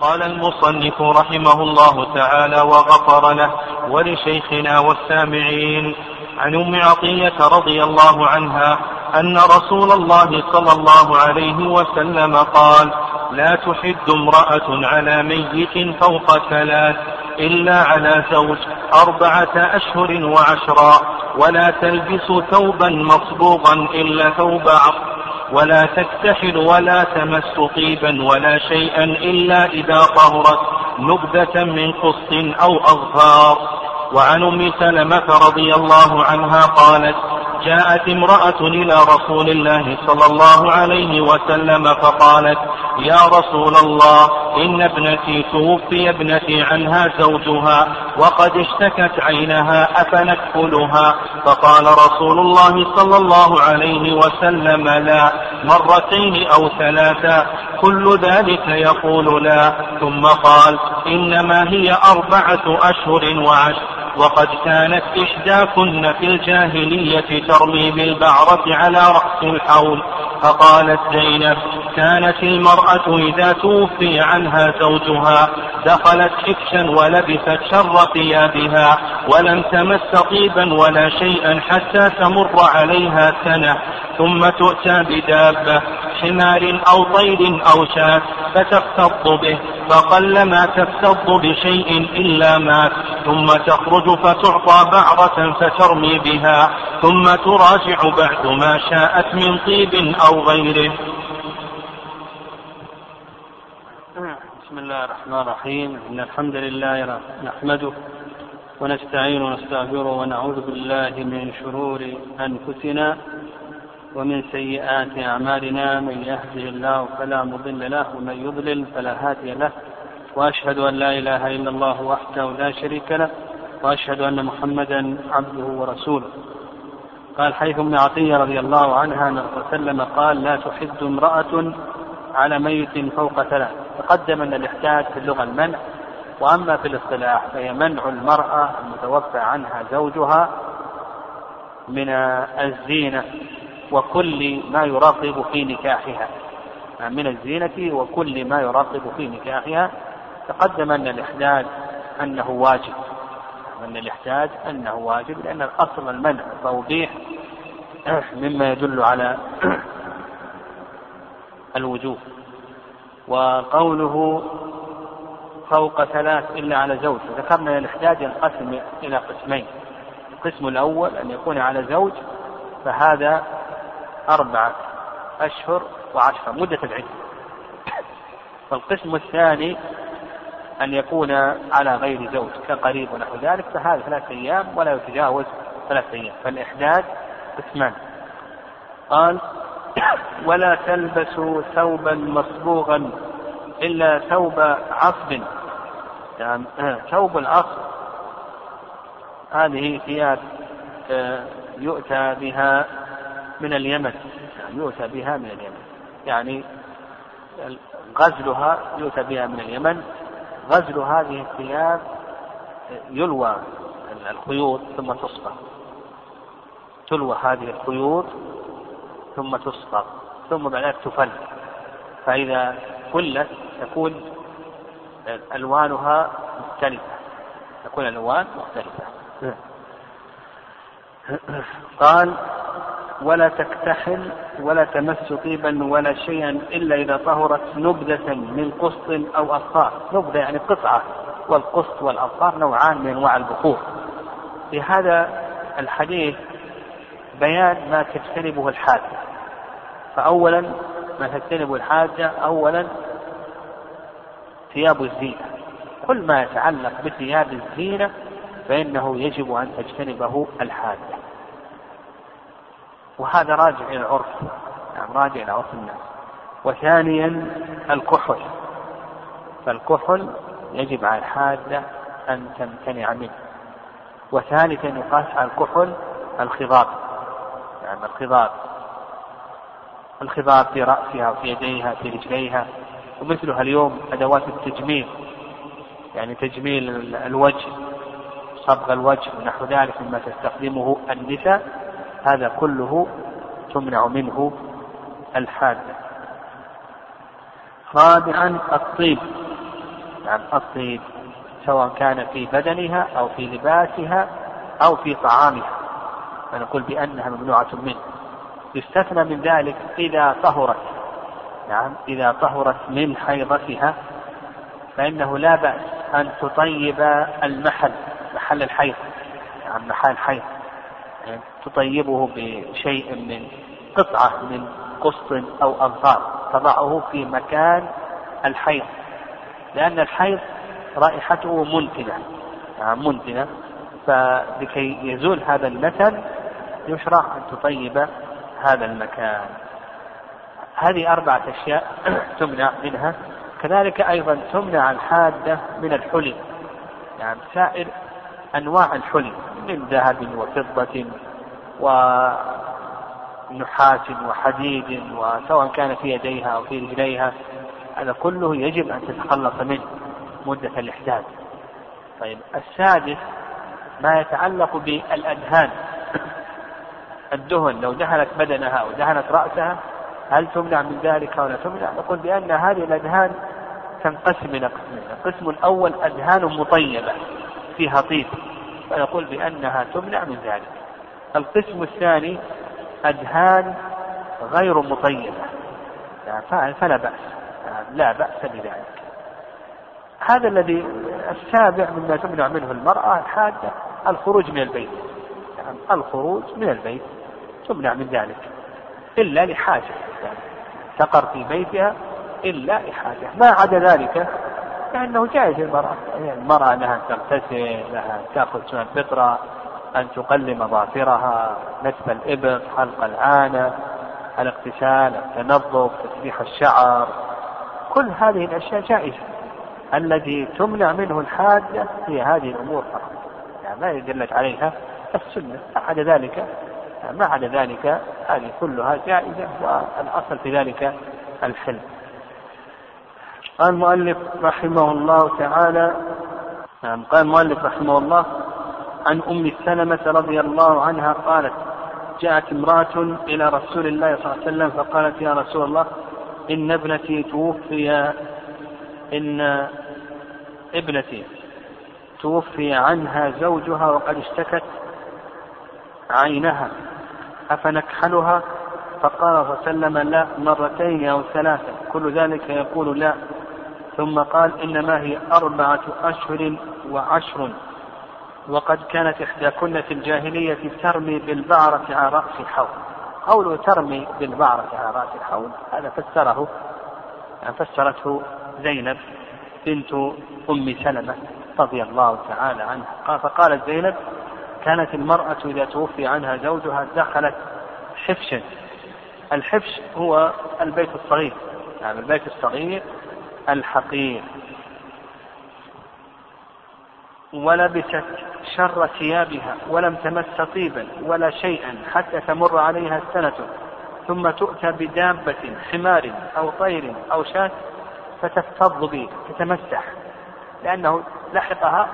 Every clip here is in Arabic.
قال المصنف رحمه الله تعالى وغفر له ولشيخنا والسامعين. عن أم عطية رضي الله عنها أن رسول الله صلى الله عليه وسلم قال لا تحد امرأة على ميت فوق ثلاث إلا على زوج أربعة أشهر وعشرا ولا تلبس ثوبا مصبوغا إلا ثوب عصر ولا تكتحل ولا تمس طيبا ولا شيئا إلا إذا طهرت نبذة من قص أو أظفار. وعن أم سلمة رضي الله عنها قالت جاءت امرأة إلى رسول الله صلى الله عليه وسلم فقالت يا رسول الله إن ابنتي توفي ابنتي عنها زوجها وقد اشتكت عينها أفنكفلها. فقال رسول الله صلى الله عليه وسلم لا مرتين أو ثلاثا كل ذلك يقول لا. ثم قال إنما هي أربعة أشهر وعشر. وقد كانت إحداكن في الجاهلية ترمي بالبعرة على رأس الحول فقالت زينب كانت المرأة إذا توفي عنها زوجها دخلت حكشا ولبست شر ثيابها ولم تمس طيبا ولا شيئا حتى تمر عليها سنة. ثم تؤتى بدابة حمار أو طير أو شاة فتفتض به فقلما تفتض بشيء إلا مات ثم تخرج فتعطى بعرة فترمي بها ثم تراجع بعد ما شاءت من طيب أو غيره. بسم الله الرحمن الرحيم. إن الحمد لله نحمده ونستعين ونستغفره ونعوذ بالله من شرور أنفسنا ومن سيئات أعمالنا من يهده الله فلا مضل له ومن يضلل فلا هادي له. وأشهد أن لا إله إلا الله وحده لا شريك له وأشهد أن محمدا عبده ورسوله. قال حيث ابن عطية رضي الله عنها أن وسلم قال لا تحد امرأة على ميت فوق ثلاث. تقدم أن الإحداث في اللغة المنع وأما في الاصطلاح فهي منع المرأة المتوفى عنها زوجها من الزينة. وكل ما يرغب في نكاحها. من الزينة وكل ما يرغب في نكاحها. تقدم أن الإحداد أنه واجب. أن الإحداد أنه واجب لأن الأصل المنع توضيح مما يدل على الوجوب. وقوله فوق ثلاث إلا على زوج. ذكرنا الإحداد ينقسم إلى قسمين. القسم الأول أن يكون على زوج فهذا أربعة أشهر وعشرة مدة العدة والقسم الثاني أن يكون على غير زوج كقريب ونحو ذلك فهذا ثلاثة أيام ولا يتجاوز ثلاثة أيام فالإحداد قسمان. قال ولا تلبسوا ثوبا مصبوغا إلا ثوب عصب. يعني ثوب العصب. هذه ثياب آه، يؤتى بها من اليمن يعني يؤتى بها من اليمن. يعني غزلها يؤتى بها من اليمن. غزل هذه الثياب يلوى الخيوط ثم تصبغ تلوى هذه الخيوط ثم تصبغ ثم بعد ذلك تفل. فإذا فلت تكون ألوانها مختلفة. تكون الألوان مختلفة. قال ولا تكتحل ولا تمس طيبا ولا شيئا إلا إذا طهرت نبذة من قسط أو أصفار. نبذة يعني قطعة والقسط والأصفار نوعان من أنواع البخور. في هذا الحديث بيان ما تجتنبه الحاجة. فأولا ما تجتنبه الحاجة أولا ثياب الزينة. كل ما يتعلق بثياب الزينة فإنه يجب أن تجتنبه الحاجة. وهذا راجع إلى العرف يعني راجع إلى عرف الناس. وثانيا الكحل. فالكحل يجب على الحادة أن تمتنع منه. وثالثا يقاس على الكحل الخضاب يعني الخضاب الخضاب في رأسها وفي يديها في رجليها. ومثلها اليوم أدوات التجميل. يعني تجميل الوجه صبغ الوجه ونحو ذلك مما تستخدمه النساء. هذا كله تمنع منه الحادة رابعا الطيب. نعم الطيب سواء كان في بدنها أو في لباسها أو في طعامها. فنقول بأنها ممنوعة منه. يستثنى من ذلك إذا طهرت. نعم إذا طهرت من حيضتها فإنه لا بأس أن تطيب المحل محل الحيض. نعم محل يعني تطيبه بشيء من قطعة من قسط أو أنصار. تضعه في مكان الحيض. لأن الحيض رائحته منتنة. نعم منتنة. فلكي يزول هذا النتن يشرع أن تطيب هذا المكان. هذه أربعة أشياء تمنع منها. كذلك أيضا تمنع الحادة من الحلي. يعني سائر أنواع الحلي من ذهب وفضة ونحاس وحديد وسواء كان في يديها أو في رجليها هذا كله يجب أن تتخلص منه مدة الإحداث. طيب السادس ما يتعلق بالأدهان الدهن لو دهنت بدنها أو دهنت رأسها هل تمنع من ذلك أو لا تمنع؟ نقول بأن هذه الأدهان تنقسم إلى قسمين، القسم الأول أدهان مطيبة. فيها طيب فنقول بأنها تمنع من ذلك. القسم الثاني أدهان غير مطيبة فلا بأس لا بأس بذلك. هذا الذي السابع مما تمنع منه المرأة الحادة الخروج من البيت. يعني الخروج من البيت تمنع من ذلك إلا لحاجة يعني تقر في بيتها إلا لحاجة ما عدا ذلك فإنه جائز للمرأة. يعني المرأة لها أن تغتسل لها تأخذ سنة الفطرة أن تقلم ظافرها نتف الإبط حلق العانة الاغتسال التنظف تسريح الشعر. كل هذه الأشياء جائزة. الذي تمنع منه الحاجة هي هذه الأمور فقط. يعني ما دلت عليها السنة. ما عدا ذلك ما عدا ذلك هذه كلها جائزة والأصل في ذلك الحلم. قال المؤلف رحمه الله تعالى نعم قال المؤلف رحمه الله عن أم سلمة رضي الله عنها قالت جاءت امرأة إلى رسول الله صلى الله عليه وسلم فقالت يا رسول الله إن ابنتي توفي إن ابنتي توفي عنها زوجها وقد اشتكت عينها أفنكحلها؟ فقال وسلم لا مرتين أو ثلاثة. كل ذلك يقول لا. ثم قال إنما هي أربعة أشهر وعشر. وقد كانت إحداكن في الجاهلية ترمي بالبعرة على رأس الحوض. قوله ترمي بالبعرة على رأس الحوض. هذا فسره. يعني فسرته زينب بنت أم سلمة رضي الله تعالى عنها. قال فقالت زينب كانت المرأة إذا توفي عنها زوجها دخلت حفشا. الحفش هو البيت الصغير يعني البيت الصغير الحقير. ولبست شر ثيابها ولم تمس طيبا ولا شيئا حتى تمر عليها السنة. ثم تؤتى بدابة حمار أو طير أو شاة فتفتض به تتمسح. لأنه لحقها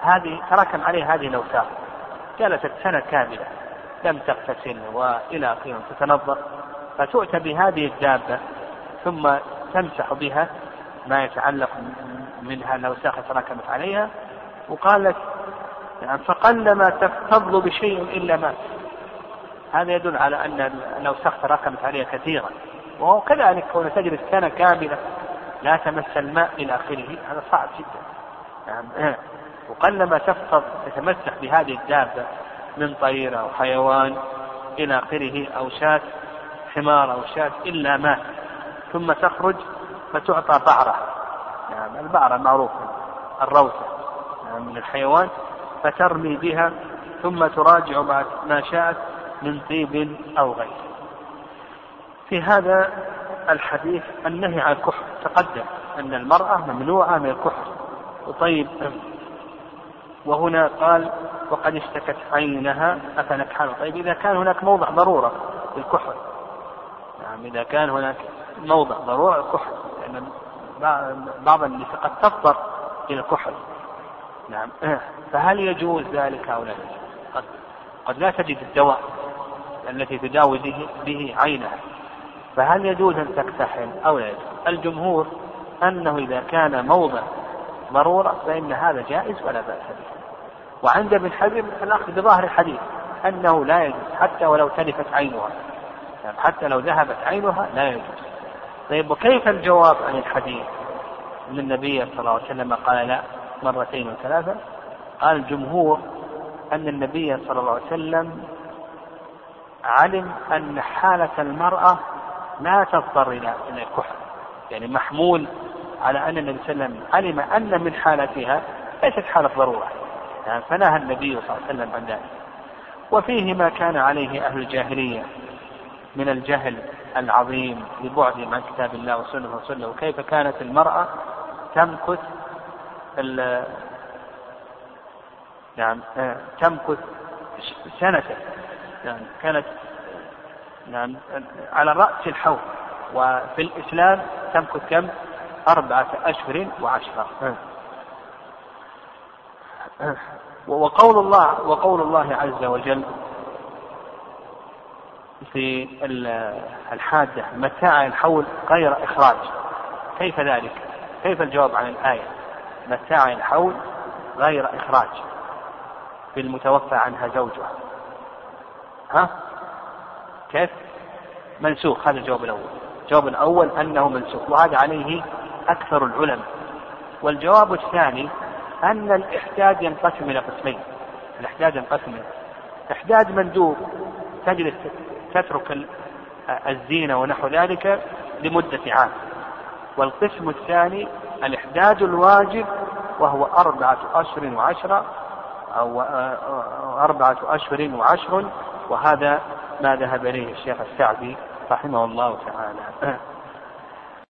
هذه تراكم عليها هذه الأوساخ جلست سنة كاملة لم تغتسل وإلى آخره تتنظف فتؤتى بهذه الدابة ثم تمسح بها ما يتعلق منها الأوساخ تراكمت عليها وقالت يعني فقلما تفتض بشيء إلا مات هذا يدل على أن الأوساخ تراكمت عليها كثيرا. وهو كذلك كون تجلس سنة كاملة لا تمس الماء إلى آخره هذا صعب جدا. يعني وقلما تفتض تتمسح بهذه الدابة من طير أو حيوان إلى آخره أو شاة حمار أو شاة إلا مات ثم تخرج فتعطى بعرة يعني البعرة معروفة الروثة. يعني من الحيوان فترمي بها ثم تراجع بعد ما شاءت من طيب أو غيره في هذا الحديث النهي عن الكحل. تقدم أن المرأة ممنوعة من الكحل وطيب وهنا قال وقد اشتكت عينها أفنكحل. طيب إذا كان هناك موضع ضرورة للكحل. نعم إذا كان هناك موضع ضرورة الكحل لأن بعض النساء قد تضطر إلى الكحل. نعم. فهل يجوز ذلك أو لا قد قد لا تجد الدواء التي تداوي به, به عينها. فهل يجوز أن تكتحل أو لا يجوز؟ الجمهور أنه إذا كان موضع ضرورة فإن هذا جائز ولا بأس به. وعند ابن حزم الأخذ بظاهر الحديث أنه لا يجوز حتى ولو تلفت عينها. يعني حتى لو ذهبت عينها لا يجوز طيب وكيف الجواب عن الحديث أن النبي صلى الله عليه وسلم قال لا مرتين وثلاثة؟ قال الجمهور أن النبي صلى الله عليه وسلم علم أن حالة المرأة لا تضطر إلى الكحل يعني محمول على أن النبي صلى الله عليه وسلم علم أن من حالتها ليست حالة ضرورة. يعني فنهى النبي صلى الله عليه وسلم عن ذلك. وفيه ما كان عليه أهل الجاهلية. من الجهل العظيم لبعدهم عن كتاب الله وسنة رسوله؟ وكيف كانت المرأة تمكث نعم آه، تمكث سنة. نعم كانت نعم على رأس الحول وفي الإسلام تمكث كم؟ أربعة أشهر وعشرة. وقول الله وقول الله عز وجل في الحادة متاع الحول غير إخراج كيف ذلك؟ كيف الجواب عن الآية؟ متاع الحول غير إخراج في المتوفى عنها زوجها ها؟ كيف؟ منسوخ هذا الجواب الأول الجواب الأول أنه منسوخ وهذا عليه أكثر العلماء والجواب الثاني أن الإحداد ينقسم إلى قسمين الإحداد ينقسم إلى إحداد مندوب تجلس تترك الزينة ونحو ذلك لمدة عام. والقسم الثاني الإحداد الواجب وهو أربعة أشهر وعشرة أو أربعة أشهر وعشر وهذا ما ذهب إليه الشيخ السعدي رحمه الله تعالى.